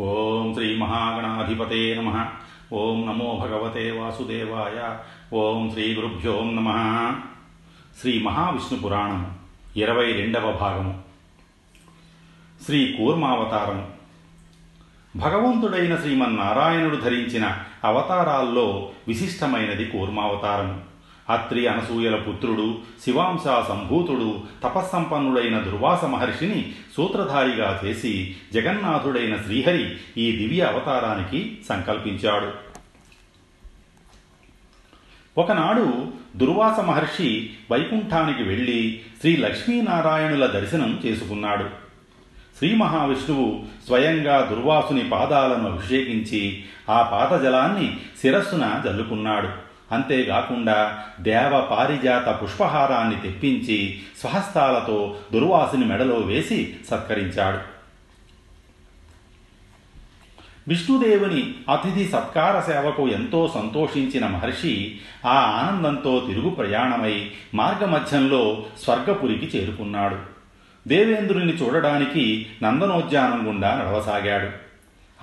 ఓం శ్రీ మహాగణాధిపతే నమ. ఓం నమో భగవతే వాసుదేవాయ. ఓం శ్రీ గురుభ్యో నమ. శ్రీ మహావిష్ణు పురాణం ఇరవై రెండవ భాగము. శ్రీ కూర్మావతారము భగవంతుడైన శ్రీమన్నారాయణుడు ధరించిన అవతారాల్లో విశిష్టమైనది కూర్మావతారము అత్రి అనసూయల పుత్రుడు శివాంశ సంభూతుడు తపస్సంపన్నుడైన దుర్వాస మహర్షిని సూత్రధారిగా చేసి జగన్నాథుడైన శ్రీహరి ఈ దివ్య అవతారానికి సంకల్పించాడు. ఒకనాడు దుర్వాస మహర్షి వైకుంఠానికి వెళ్ళి శ్రీ లక్ష్మీనారాయణుల దర్శనం చేసుకున్నాడు. శ్రీ మహావిష్ణువు స్వయంగా దుర్వాసుని పాదాలను అభిషేకించి ఆ పాదజలాన్ని శిరస్సున జల్లుకున్నాడు. అంతేకాకుండా దేవ పారిజాత పుష్పహారాన్ని తెప్పించి స్వహస్తాలతో దుర్వాసుని మెడలో వేసి సత్కరించాడు. విష్ణుదేవుని అతిథి సత్కార సేవకు ఎంతో సంతోషించిన మహర్షి ఆ ఆనందంతో తిరుగు ప్రయాణమై మార్గమధ్యంలో స్వర్గపురికి చేరుకున్నాడు. దేవేంద్రుని చూడడానికి నందనోద్యానం గుండా నడవసాగాడు.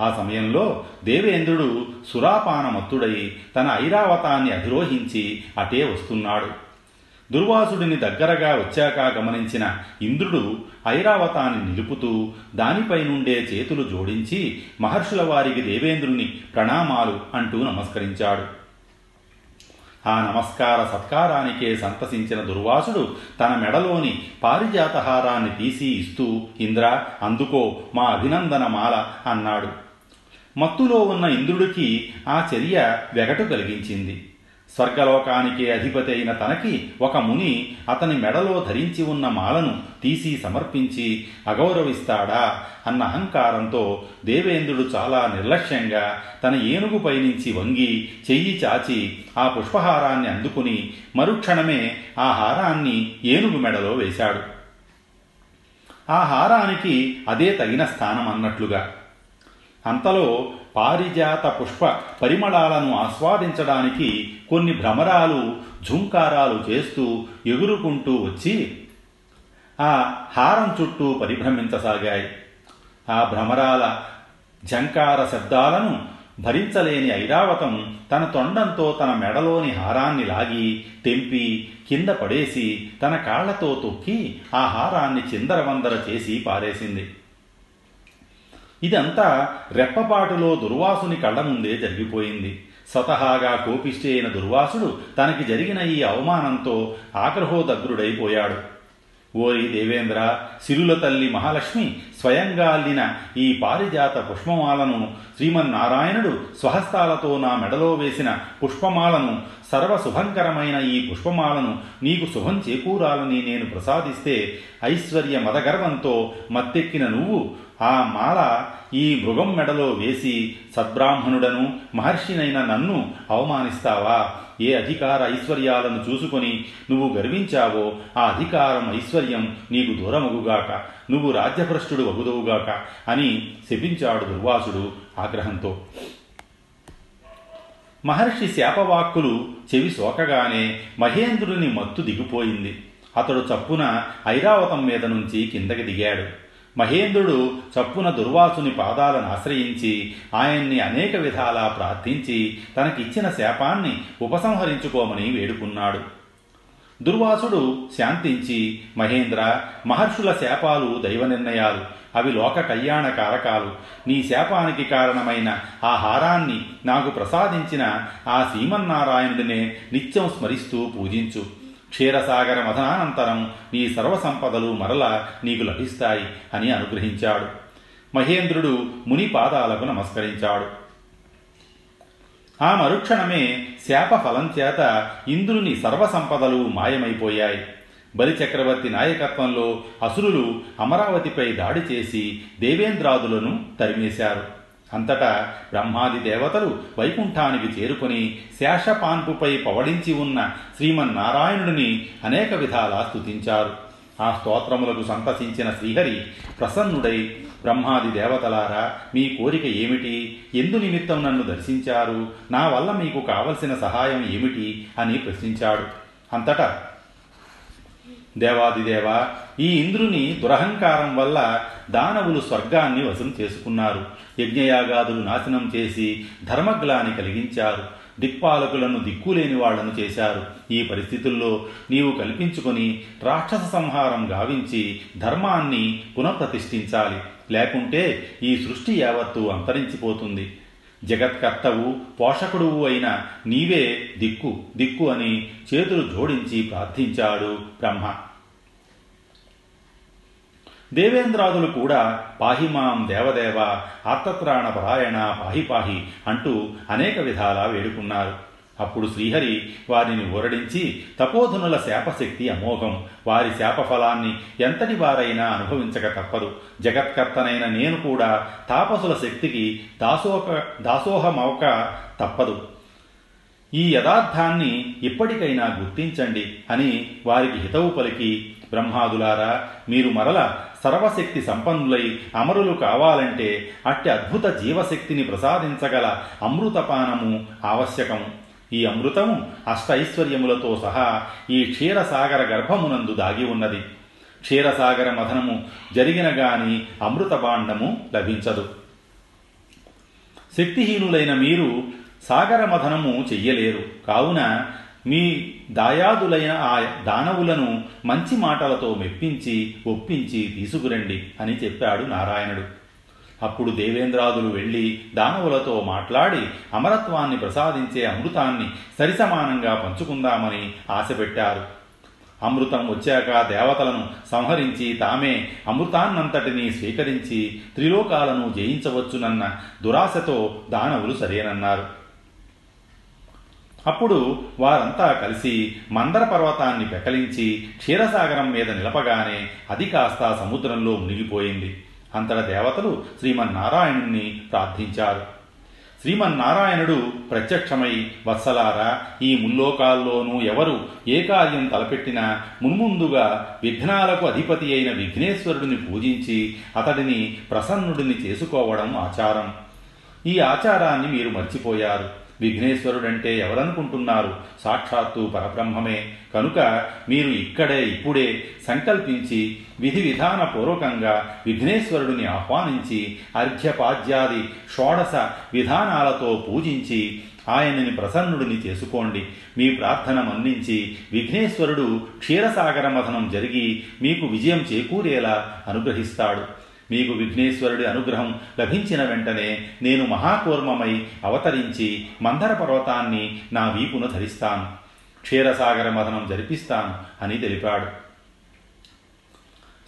ఆ సమయంలో దేవేంద్రుడు సురాపానమత్తుడై తన ఐరావతాన్ని అధిరోహించి అటే వస్తున్నాడు. దుర్వాసుడిని దగ్గరగా వచ్చాక గమనించిన ఇంద్రుడు ఐరావతాన్ని నిలుపుతూ దానిపై నుండే చేతులు జోడించి మహర్షుల వారికి దేవేంద్రుని ప్రణామాలు అంటూ నమస్కరించాడు. ఆ నమస్కార సత్కారానికే సంతసించిన దుర్వాసుడు తన మెడలోని పారిజాతహారాన్ని తీసి ఇస్తూ ఇంద్ర అందుకో మా అభినందన మాల అన్నాడు. మత్తులో ఉన్న ఇంద్రుడికి ఆ చర్య వెగటు కలిగించింది. స్వర్గలోకానికి అధిపతి అయిన తనకి ఒక ముని అతని మెడలో ధరించి ఉన్న మాలను తీసి సమర్పించి అగౌరవిస్తాడా? అన్న అహంకారంతో దేవేంద్రుడు చాలా నిర్లక్ష్యంగా తన ఏనుగుపై నుంచి వంగి చెయ్యి చాచి ఆ పుష్పహారాన్ని అందుకుని మరుక్షణమే ఆ హారాన్ని ఏనుగు మెడలో వేశాడు. ఆ హారానికి అదే తగిన స్థానం అన్నట్లుగా అంతలో పారిజాత పుష్ప పరిమళాలను ఆస్వాదించడానికి కొన్ని భ్రమరాలు ఝుంకారాలు చేస్తూ ఎగురుకుంటూ వచ్చి ఆ హారం చుట్టూ పరిభ్రమించసాగాయి. ఆ భ్రమరాల ఝంకార శబ్దాలను భరించలేని ఐరావతం తన తొండంతో తన మెడలోని హారాన్ని లాగి తెంపి కింద పడేసి తన కాళ్ళతో తొక్కి ఆ హారాన్ని చిందరవందర చేసి పారేసింది. ఇదంతా రెప్పపాటులో దుర్వాసుని కళ్ళ ముందే జరిగిపోయింది. స్వతహాగా కోపిష్టి అయిన దుర్వాసుడు తనకి జరిగిన ఈ అవమానంతో ఆగ్రహోదగ్రుడైపోయాడు ఓరి దేవేంద్ర సిరుల తల్లి మహాలక్ష్మి స్వయంగా అల్లిన ఈ పారిజాత పుష్పమాలను శ్రీమన్నారాయణుడు స్వహస్తాలతో నా మెడలో వేసిన పుష్పమాలను సర్వశుభంకరమైన ఈ పుష్పమాలను నీకు శుభం చేకూరాలని నేను ప్రసాదిస్తే ఐశ్వర్య మదగర్వంతో మత్తెక్కిన నువ్వు ఆ మాల ఈ మృగం మెడలో వేసి సద్బ్రాహ్మణుడను మహర్షినైన నన్ను అవమానిస్తావా? ఏ అధికార ఐశ్వర్యాలను చూసుకొని నువ్వు గర్వించావో ఆ అధికారం ఐశ్వర్యం నీకు దూరమగుగాక నువ్వు రాజ్యభ్రష్టుడు వగుదవుగాక అని శపించాడు దుర్వాసుడు ఆగ్రహంతో. మహర్షి శాపవాక్కులు చెవి సోకగానే మహేంద్రుని మత్తు దిగిపోయింది. అతడు చప్పున ఐరావతం మీద నుంచి కిందకి దిగాడు. మహేంద్రుడు చప్పున దుర్వాసుని పాదాలను ఆశ్రయించి ఆయన్ని అనేక విధాలా ప్రార్థించి తనకిచ్చిన శాపాన్ని ఉపసంహరించుకోమని వేడుకున్నాడు. దుర్వాసుడు శాంతించి మహేంద్ర మహర్షుల శాపాలు దైవ నిర్ణయాలు. అవి లోక కళ్యాణ కారకాలు. నీ శాపానికి కారణమైన ఆ హారాన్ని నాకు ప్రసాదించిన ఆ శ్రీమన్నారాయణుడినే నిత్యం స్మరిస్తూ పూజించు. క్షీరసాగర మథనానంతరం నీ సర్వసంపదలు మరల నీకు లభిస్తాయి అని అనుగ్రహించాడు. మహేంద్రుడు ముని పాదాలకు నమస్కరించాడు. ఆ మరుక్షణమే శాపఫలం చేత ఇంద్రుని సర్వసంపదలు మాయమైపోయాయి. బలిచక్రవర్తి నాయకత్వంలో అసురులు అమరావతిపై దాడి చేసి దేవేంద్రాదులను తరిమేశారు. అంతటా బ్రహ్మాది దేవతలు వైకుంఠానికి చేరుకొని శేషపాన్పుపై పవడించి ఉన్న శ్రీమన్నారాయణుడిని అనేక విధాలా స్తుతించారు. ఆ స్తోత్రములకు సంతసించిన శ్రీహరి ప్రసన్నుడై బ్రహ్మాది దేవతలారా మీ కోరిక ఏమిటి? ఎందు నిమిత్తం నన్ను దర్శించారు? నా వల్ల మీకు కావలసిన సహాయం ఏమిటి? అని ప్రశ్నించాడు. అంతటా దేవాదిదేవ ఈ ఇంద్రుని దురహంకారం వల్ల దానవులు స్వర్గాన్ని వశం చేసుకున్నారు. యజ్ఞయాగాదులు నాశనం చేసి ధర్మగ్లాని కలిగించారు. దిక్పాలకులను దిక్కులేని వాళ్ళను చేశారు. ఈ పరిస్థితుల్లో నీవు కల్పించుకొని రాక్షస సంహారం గావించి ధర్మాన్ని పునఃప్రతిష్ఠించాలి. లేకుంటే ఈ సృష్టి యావత్తు అంతరించిపోతుంది. జగత్కర్తవు పోషకుడువు అయిన నీవే దిక్కు దిక్కు అని చేతులు జోడించి ప్రార్థించాడు బ్రహ్మ. దేవేంద్రాదులు కూడా పాహిమాం దేవదేవ ఆత్తత్రాణ పరాయణ పాహి పాహి అంటూ అనేక విధాలా వేడుకున్నారు. అప్పుడు శ్రీహరి వారిని ఊరడించి తపోధనుల శాపశక్తి అమోఘం. వారి శాపఫలాన్ని ఎంతటి వారైనా అనుభవించక తప్పదు. జగత్కర్తనైన నేను కూడా తాపసుల శక్తికి దాసోహ దాసోహమవక తప్పదు. ఈ యథార్థాన్ని ఇప్పటికైనా గుర్తించండి అని వారికి హితవు పలికి బ్రహ్మాదులారా మీరు మరల సర్వశక్తి సంపన్నులై అమరులు కావాలంటే అట్టి అద్భుత జీవశక్తిని ప్రసాదించగల అమృతపానము ఆవశ్యకం. ఈ అమృతము అష్టైశ్వర్యములతో సహా ఈ క్షీరసాగర గర్భమునందు దాగి ఉన్నది. క్షీరసాగర మథనము జరిగిన గాని అమృత బాండము లభించదు. శక్తిహీనులైన మీరు సాగర మథనము చెయ్యలేరు. కావున మీ దాయాదులైన ఆ దానవులను మంచి మాటలతో మెప్పించి ఒప్పించి తీసుకురండి అని చెప్పాడు నారాయణుడు. అప్పుడు దేవేంద్రాదులు వెళ్ళి దానవులతో మాట్లాడి అమరత్వాన్ని ప్రసాదించే అమృతాన్ని సరిసమానంగా పంచుకుందామని ఆశపెట్టారు. అమృతం వచ్చాక దేవతలను సంహరించి తామే అమృతాన్నంతటినీ స్వీకరించి త్రిలోకాలను జయించవచ్చునన్న దురాశతో దానవులు సరేనన్నారు. అప్పుడు వారంతా కలిసి మందర పర్వతాన్ని పెకలించి క్షీరసాగరం మీద నిలపగానే అది కాస్త సముద్రంలో మునిగిపోయింది. అంతట దేవతలు శ్రీమన్నారాయణుణ్ణి ప్రార్థించారు. శ్రీమన్నారాయణుడు ప్రత్యక్షమై వత్సలారా ఈ ముల్లోకాల్లోనూ ఎవరు ఏ కార్యం తలపెట్టినా మున్ముందుగా విఘ్నాలకు అధిపతి అయిన విఘ్నేశ్వరుడిని పూజించి అతడిని ప్రసన్నుడిని చేసుకోవడం ఆచారం. ఈ ఆచారాన్ని మీరు మర్చిపోయారు. విఘ్నేశ్వరుడంటే ఎవరనుకుంటున్నారు? సాక్షాత్తు పరబ్రహ్మమే. కనుక మీరు ఇక్కడే ఇప్పుడే సంకల్పించి విధి విధాన పూర్వకంగా విఘ్నేశ్వరుడిని ఆహ్వానించి అర్ఘ్యపాద్యాది షోడశ విధానాలతో పూజించి ఆయనని ప్రసన్నుడిని చేసుకోండి. మీ ప్రార్థన మన్నించి విఘ్నేశ్వరుడు క్షీరసాగర మథనం జరిగి మీకు విజయం చేకూరేలా అనుగ్రహిస్తాడు. మీకు విఘ్నేశ్వరుడి అనుగ్రహం లభించిన వెంటనే నేను మహాకూర్మమై అవతరించి మందర పర్వతాన్ని నా వీపును ధరిస్తాను. క్షీరసాగర మథనం జరిపిస్తాను అని తెలిపాడు.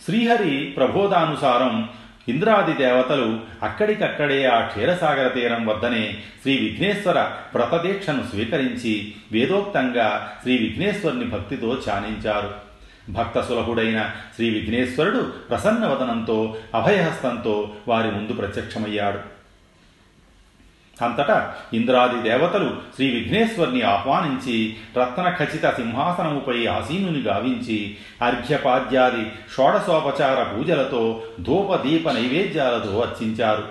శ్రీహరి ప్రబోధానుసారం ఇంద్రాది దేవతలు అక్కడికక్కడే ఆ క్షీరసాగర తీరం వద్దనే శ్రీ విఘ్నేశ్వర వ్రతదీక్షను స్వీకరించి వేదోక్తంగా శ్రీ విఘ్నేశ్వరుని భక్తితో ధ్యానించారు భక్త సులభుడైన శ్రీ విఘ్నేశ్వరుడు ప్రసన్నవదనంతో అభయహస్తంతో వారి ముందు ప్రత్యక్షమయ్యాడు. అంతటా ఇంద్రాది దేవతలు శ్రీ విఘ్నేశ్వర్ని ఆహ్వానించి రత్న ఖచిత సింహాసనముపై ఆసీనుని గావించి అర్ఘ్యపాద్యాది షోడశోపచార పూజలతో ధూపదీప నైవేద్యాలతో అర్చించారు.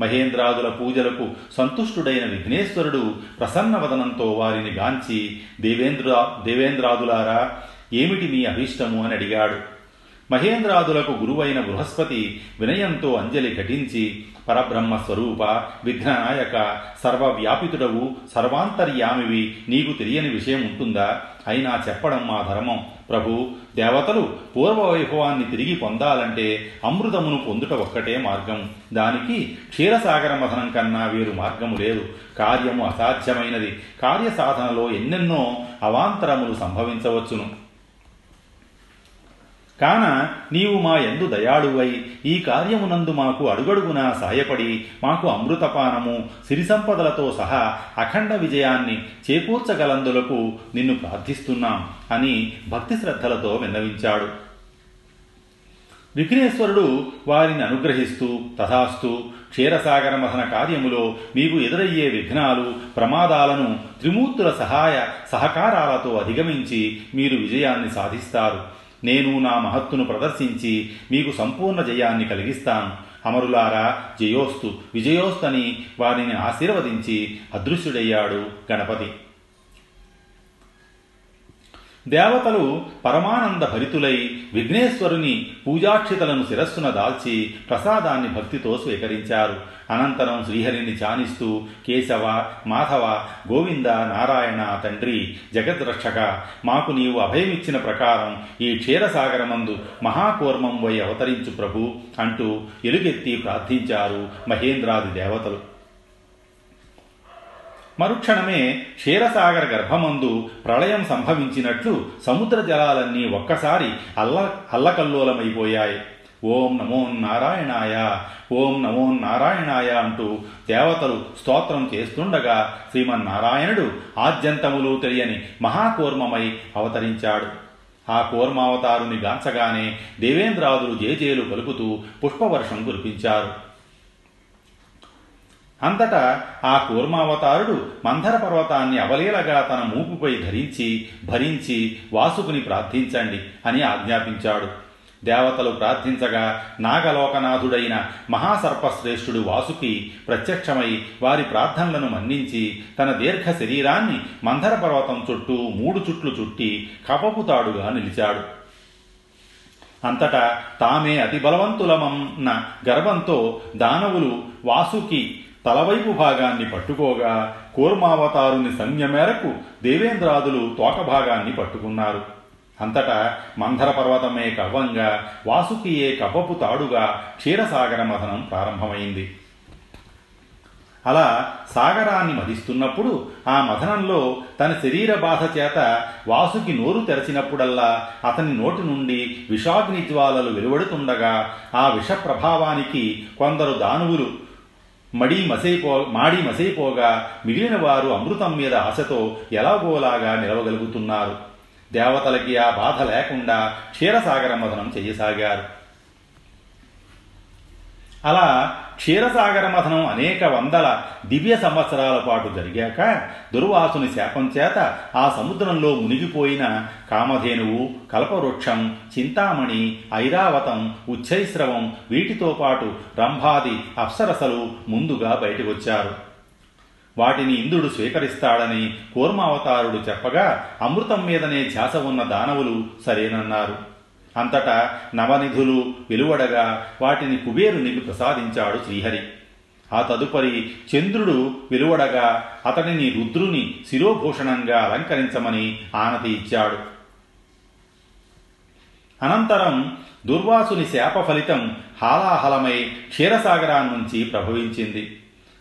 మహేంద్రాదుల పూజలకు సంతుష్టుడైన విఘ్నేశ్వరుడు ప్రసన్నవదనంతో వారిని గాంచి దేవేంద్ర దేవేంద్రాదులారా ఏమిటి మీ అభీష్టము? అని అడిగాడు. మహేంద్రాదులకు గురువైన బృహస్పతి వినయంతో అంజలి ఘటించి పరబ్రహ్మ స్వరూప విఘ్ననాయక సర్వవ్యాపితుడవు సర్వాంతర్యామివి నీకు తెలియని విషయం ఉంటుందా? అయినా చెప్పడం మా ధర్మం. ప్రభు దేవతలు పూర్వవైభవాన్ని తిరిగి పొందాలంటే అమృతమును పొందుట ఒక్కటే మార్గం. దానికి క్షీరసాగర మథనం కన్నా వేరు మార్గము లేదు. కార్యము అసాధ్యమైనది. కార్యసాధనలో ఎన్నెన్నో అవాంతరములు సంభవించవచ్చును. కాన నీవు మా ఎందు దయాళువై ఈ కార్యమునందు మాకు అడుగడుగునా సాయపడి మాకు అమృతపానము సిరి సంపదలతో సహా అఖండ విజయాన్ని చేకూర్చగలందులకు నిన్ను ప్రార్థిస్తున్నాం అని భక్తి శ్రద్ధలతో విన్నవించాడు. విఘ్నేశ్వరుడు వారిని అనుగ్రహిస్తూ తథాస్తు క్షీరసాగర మథన కార్యములో మీకు ఎదురయ్యే విఘ్నాలు ప్రమాదాలను త్రిమూర్తుల సహాయ సహకారాలతో అధిగమించి మీరు విజయాన్ని సాధిస్తారు. నేను నా మహత్తును ప్రదర్శించి మీకు సంపూర్ణ జయాన్ని కలిగిస్తాను. అమరులారా జయోస్తు విజయోస్తని వారిని ఆశీర్వదించి అదృశ్యుడయ్యాడు గణపతి. దేవతలు పరమానంద భరితులై విఘ్నేశ్వరుని పూజాక్షితలను శిరస్సున దాల్చి ప్రసాదాన్ని భక్తితో స్వీకరించారు. అనంతరం శ్రీహరిని ధ్యానిస్తూ కేశవ మాధవ గోవింద నారాయణ తండ్రి జగద్రక్షక మాకు నీవు అభయమిచ్చిన ప్రకారం ఈ క్షీరసాగరమందు మహాకూర్మం వై అవతరించు ప్రభు అంటూ ఎలుగెత్తి ప్రార్థించారు మహేంద్రాది దేవతలు. మరుక్షణమే క్షీరసాగర గర్భమందు ప్రళయం సంభవించినట్లు సముద్ర జలాలన్నీ ఒక్కసారి అల్ల అల్లకల్లోలమైపోయాయి. ఓం నమో నారాయణాయ ఓం నమో నారాయణాయ అంటూ దేవతలు స్తోత్రం చేస్తుండగా శ్రీమన్నారాయణుడు ఆద్యంతములు తెలియని మహాకూర్మమై అవతరించాడు. ఆ కూర్మావతారుని గాంచగానే దేవేంద్రాదులు జేజేలు పలుకుతూ పుష్పవర్షం కురిపించారు. అంతటా ఆ కూర్మావతారుడు మంధర పర్వతాన్ని అవలీలగా తన మూపుపై ధరించి భరించి వాసుకుని ప్రార్థించండి అని ఆజ్ఞాపించాడు. దేవతలు ప్రార్థించగా నాగలోకనాథుడైన మహాసర్పశ్రేష్ఠుడు వాసుకి ప్రత్యక్షమై వారి ప్రార్థనలను మన్నించి తన దీర్ఘ శరీరాన్ని మంధర పర్వతం చుట్టూ మూడు చుట్లు చుట్టి కపపుతాడుగా నిలిచాడు. అంతటా తామే అతి బలవంతులమన్న గర్భంతో దానవులు వాసుకి తలవైపు భాగాన్ని పట్టుకోగా కూర్మావతారుని సంజ్ఞ మేరకు దేవేంద్రాదులు తోక భాగాన్ని పట్టుకున్నారు. అంతటా మంధర పర్వతమే కవ్వంగా వాసుకియే కవ్వపు తాడుగా క్షీరసాగర మథనం ప్రారంభమైంది. అలా సాగరాన్ని మధిస్తున్నప్పుడు ఆ మథనంలో తన శరీర బాధ చేత వాసుకి నోరు తెరచినప్పుడల్లా అతని నోటి నుండి విషాగ్ని జ్వాలలు వెలువడుతుండగా ఆ విష ప్రభావానికి కొందరు దానువులు మడి మసైపో మాడి మసైపోగా మిగిలిన వారు అమృతం మీద ఆశతో ఎలాగోలాగా నిలవగలుగుతున్నారు. దేవతలకి ఆ బాధ లేకుండా క్షీరసాగర మదనం చెయ్యసాగారు అలా క్షీరసాగర మథనం అనేక వందల దివ్య సంవత్సరాల పాటు జరిగాక దుర్వాసుని శాపం చేత ఆ సముద్రంలో మునిగిపోయిన కామధేనువు కల్పవృక్షం చింతామణి ఐరావతం ఉచ్చైశ్రవం వీటితో పాటు రంభాది అప్సరసలు ముందుగా బయటకొచ్చారు. వాటిని ఇంద్రుడు స్వీకరిస్తాడని కూర్మావతారుడు చెప్పగా అమృతం మీదనే ధ్యాస ఉన్న దానవులు సరేనన్నారు. అంతటా నవనిధులు వెలువడగా వాటిని కుబేరునికి ప్రసాదించాడు శ్రీహరి. ఆ తదుపరి చంద్రుడు వెలువడగా అతనిని రుద్రుని శిరోభూషణంగా అలంకరించమని ఆనతి ఇచ్చాడు. అనంతరం దుర్వాసుని శాప ఫలితం హాలాహలమై క్షీరసాగరాన్నించి ప్రభవించింది.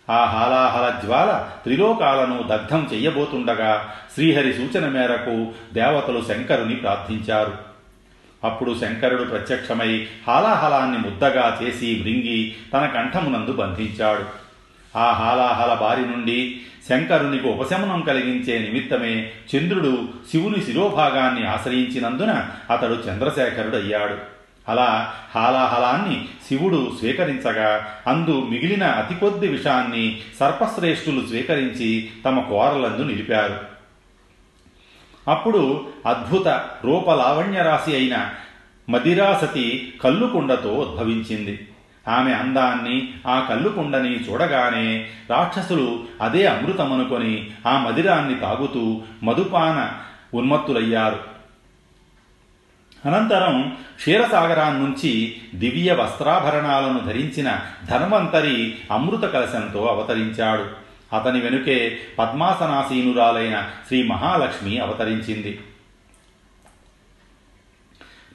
ఆ హాలాహల జ్వాల త్రిలోకాలను దగ్ధం చెయ్యబోతుండగా శ్రీహరి సూచన మేరకు దేవతలు శంకరుని ప్రార్థించారు. అప్పుడు శంకరుడు ప్రత్యక్షమై హాలాహలాన్ని ముద్దగా చేసి వృంగి తన కంఠమునందు బంధించాడు. ఆ హాలాహల బారి నుండి శంకరునికి ఉపశమనం కలిగించే నిమిత్తమే చంద్రుడు శివుని శిరోభాగాన్ని ఆశ్రయించినందున అతడు చంద్రశేఖరుడయ్యాడు. అలా హాలాహలాన్ని శివుడు స్వీకరించగా అందు మిగిలిన అతి కొద్ది విషాన్ని సర్పశ్రేష్ఠులు స్వీకరించి తమ కోరలందు నిలిపారు. అప్పుడు అద్భుత రూపలావణ్యరాశి అయిన మదిరాసతి కల్లుకుండతో ఉద్భవించింది. ఆమె అందాన్ని ఆ కల్లుకుండని చూడగానే రాక్షసులు అదే అమృతమనుకొని ఆ మదిరాన్ని తాగుతూ మధుపాన ఉన్మత్తులయ్యారు. అనంతరం క్షీరసాగరాన్నించి దివ్య వస్త్రాభరణాలను ధరించిన ధన్వంతరి అమృత కలశంతో అవతరించాడు. అతని వెనుకే పద్మాసనాసీనురాలైన శ్రీ మహాలక్ష్మి అవతరించింది.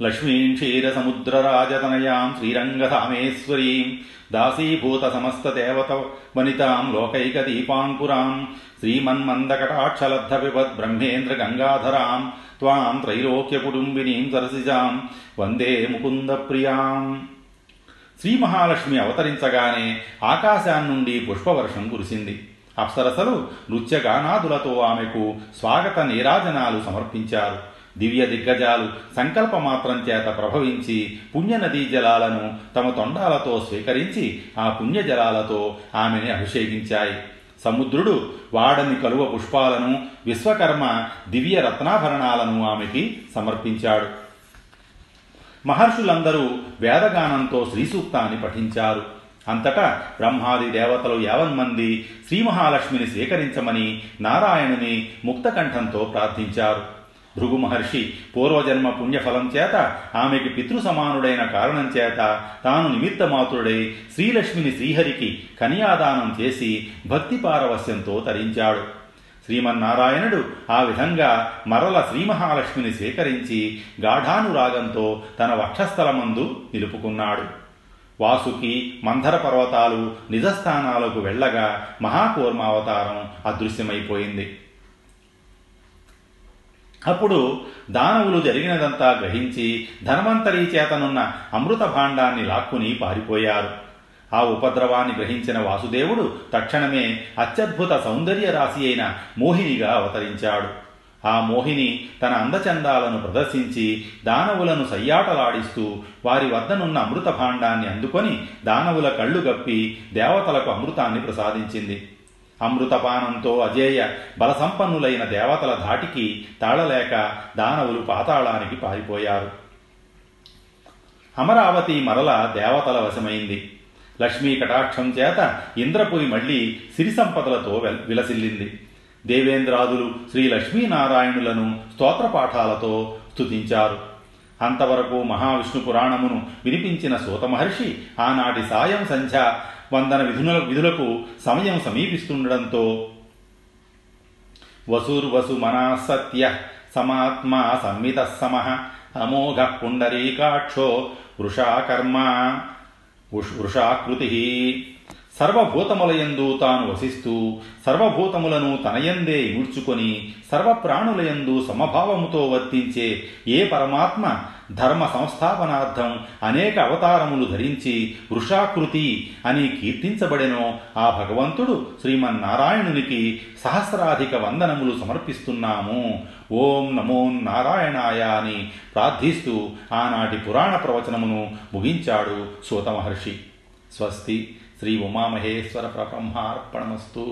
లక్ష్మీం క్షీరసముద్రరాజతనయాం శ్రీరంగధామేశ్వరీం దాసీభూత సమస్త దేవత వనితాం లోకైక దీపాంకురాం శ్రీమన్మందకటాక్షలబ్ధ విపద్ బ్రహ్మేంద్ర గంగాధరాం త్వాం త్రైలోక్య కుటుంబినీం సరసిజాం వందే ముకుంద ప్రియాం శ్రీ మహాలక్ష్మి అవతరించగానే ఆకాశాన్నుండి పుష్పవర్షం కురిసింది. అప్సరసలు నృత్యగానాదులతో ఆమెకు స్వాగత నీరాజనాలు సమర్పించారు. దివ్య దిగ్గజాలు సంకల్పమాత్రం చేత ప్రభవించి పుణ్యనదీ జలాలను తమ తొండాలతో స్వీకరించి ఆ పుణ్యజలాలతో ఆమెని అభిషేకించాయి. సముద్రుడు వాడని కలువ పుష్పాలను విశ్వకర్మ దివ్య రత్నాభరణాలను ఆమెకి సమర్పించాడు. మహర్షులందరూ వేదగానంతో శ్రీసూక్తాన్ని పఠించారు. అంతటా బ్రహ్మాది దేవతలు యావన్మంది శ్రీ మహాలక్ష్మిని స్వీకరించమని నారాయణుని ముక్తకంఠంతో ప్రార్థించారు. భృగు మహర్షి పూర్వజన్మ పుణ్యఫలం చేత ఆమెకి పితృ సమానుడైన కారణం చేత తాను నిమిత్తమాతుడై శ్రీలక్ష్మిని శ్రీహరికి కన్యాదానం చేసి భక్తి పారవస్యంతో తరించాడు. శ్రీమన్నారాయణుడు ఆ విధంగా మరల శ్రీమహాలక్ష్మిని సేకరించి స్వీకరించి గాఢానురాగంతో తన వక్షస్థలమందు నిలుపుకున్నాడు. వాసుకి మంధర పర్వతాలు నిజస్థానాలకు వెళ్ళగా మహాకూర్మావతారం అదృశ్యమైపోయింది. అప్పుడు దానవులు జరిగినదంతా గ్రహించి ధన్వంతరి చేతనున్న అమృత భాండాన్ని లాక్కుని పారిపోయారు. ఆ ఉపద్రవాన్ని గ్రహించిన వాసుదేవుడు తక్షణమే అత్యద్భుత సౌందర్య రాశి అయిన మోహినిగా అవతరించాడు. ఆ మోహిని తన అందచందాలను ప్రదర్శించి దానవులను సయ్యాటలాడిస్తూ వారి వద్దనున్న అమృత భాండాన్ని అందుకొని దానవుల కళ్ళు గప్పి దేవతలకు అమృతాన్ని ప్రసాదించింది. అమృతపానంతో అజేయ బలసంపన్నులైన దేవతల ధాటికి తాళలేక దానవులు పాతాళానికి పారిపోయారు. అమరావతి మరల దేవతల వశమైంది. లక్ష్మీ కటాక్షం చేత ఇంద్రపురి మళ్ళీ సిరి సంపదలతో విలసిల్లింది. దేవేంద్రాదులు శ్రీ లక్ష్మీనారాయణులను స్తోత్రపాఠాలతో స్తుతించారు. అంతవరకు మహావిష్ణు పురాణమును వినిపించిన సూత మహర్షి ఆనాటి సాయం సంధ్య వందన విధుల విధులకు సమయం సమీపిస్తుండడంతో వసుర్వసు మనాసత్య సమాత్మా సంమిత సమ అమోఘ పుండరీకాక్షో వృషాకర్మ వృషాకృతి సర్వభూతములయందు తాను వసిస్తూ సర్వభూతములను తనయందే ఇముడ్చుకొని సర్వప్రాణులయందు సమభావముతో వర్తించే ఏ పరమాత్మ ధర్మ సంస్థాపనార్థం అనేక అవతారములు ధరించి వృషాకృతి అని కీర్తించబడెనో ఆ భగవంతుడు శ్రీమన్నారాయణునికి సహస్రాధిక వందనములు సమర్పిస్తున్నాము. ఓం నమో నారాయణాయ అని ప్రార్థిస్తూ ఆనాటి పురాణ ప్రవచనమును ముగించాడు సూతమహర్షి స్వస్తి. స్వస్తి శ్రీ ఉమామహేశ్వర బ్రహ్మార్పణమస్తు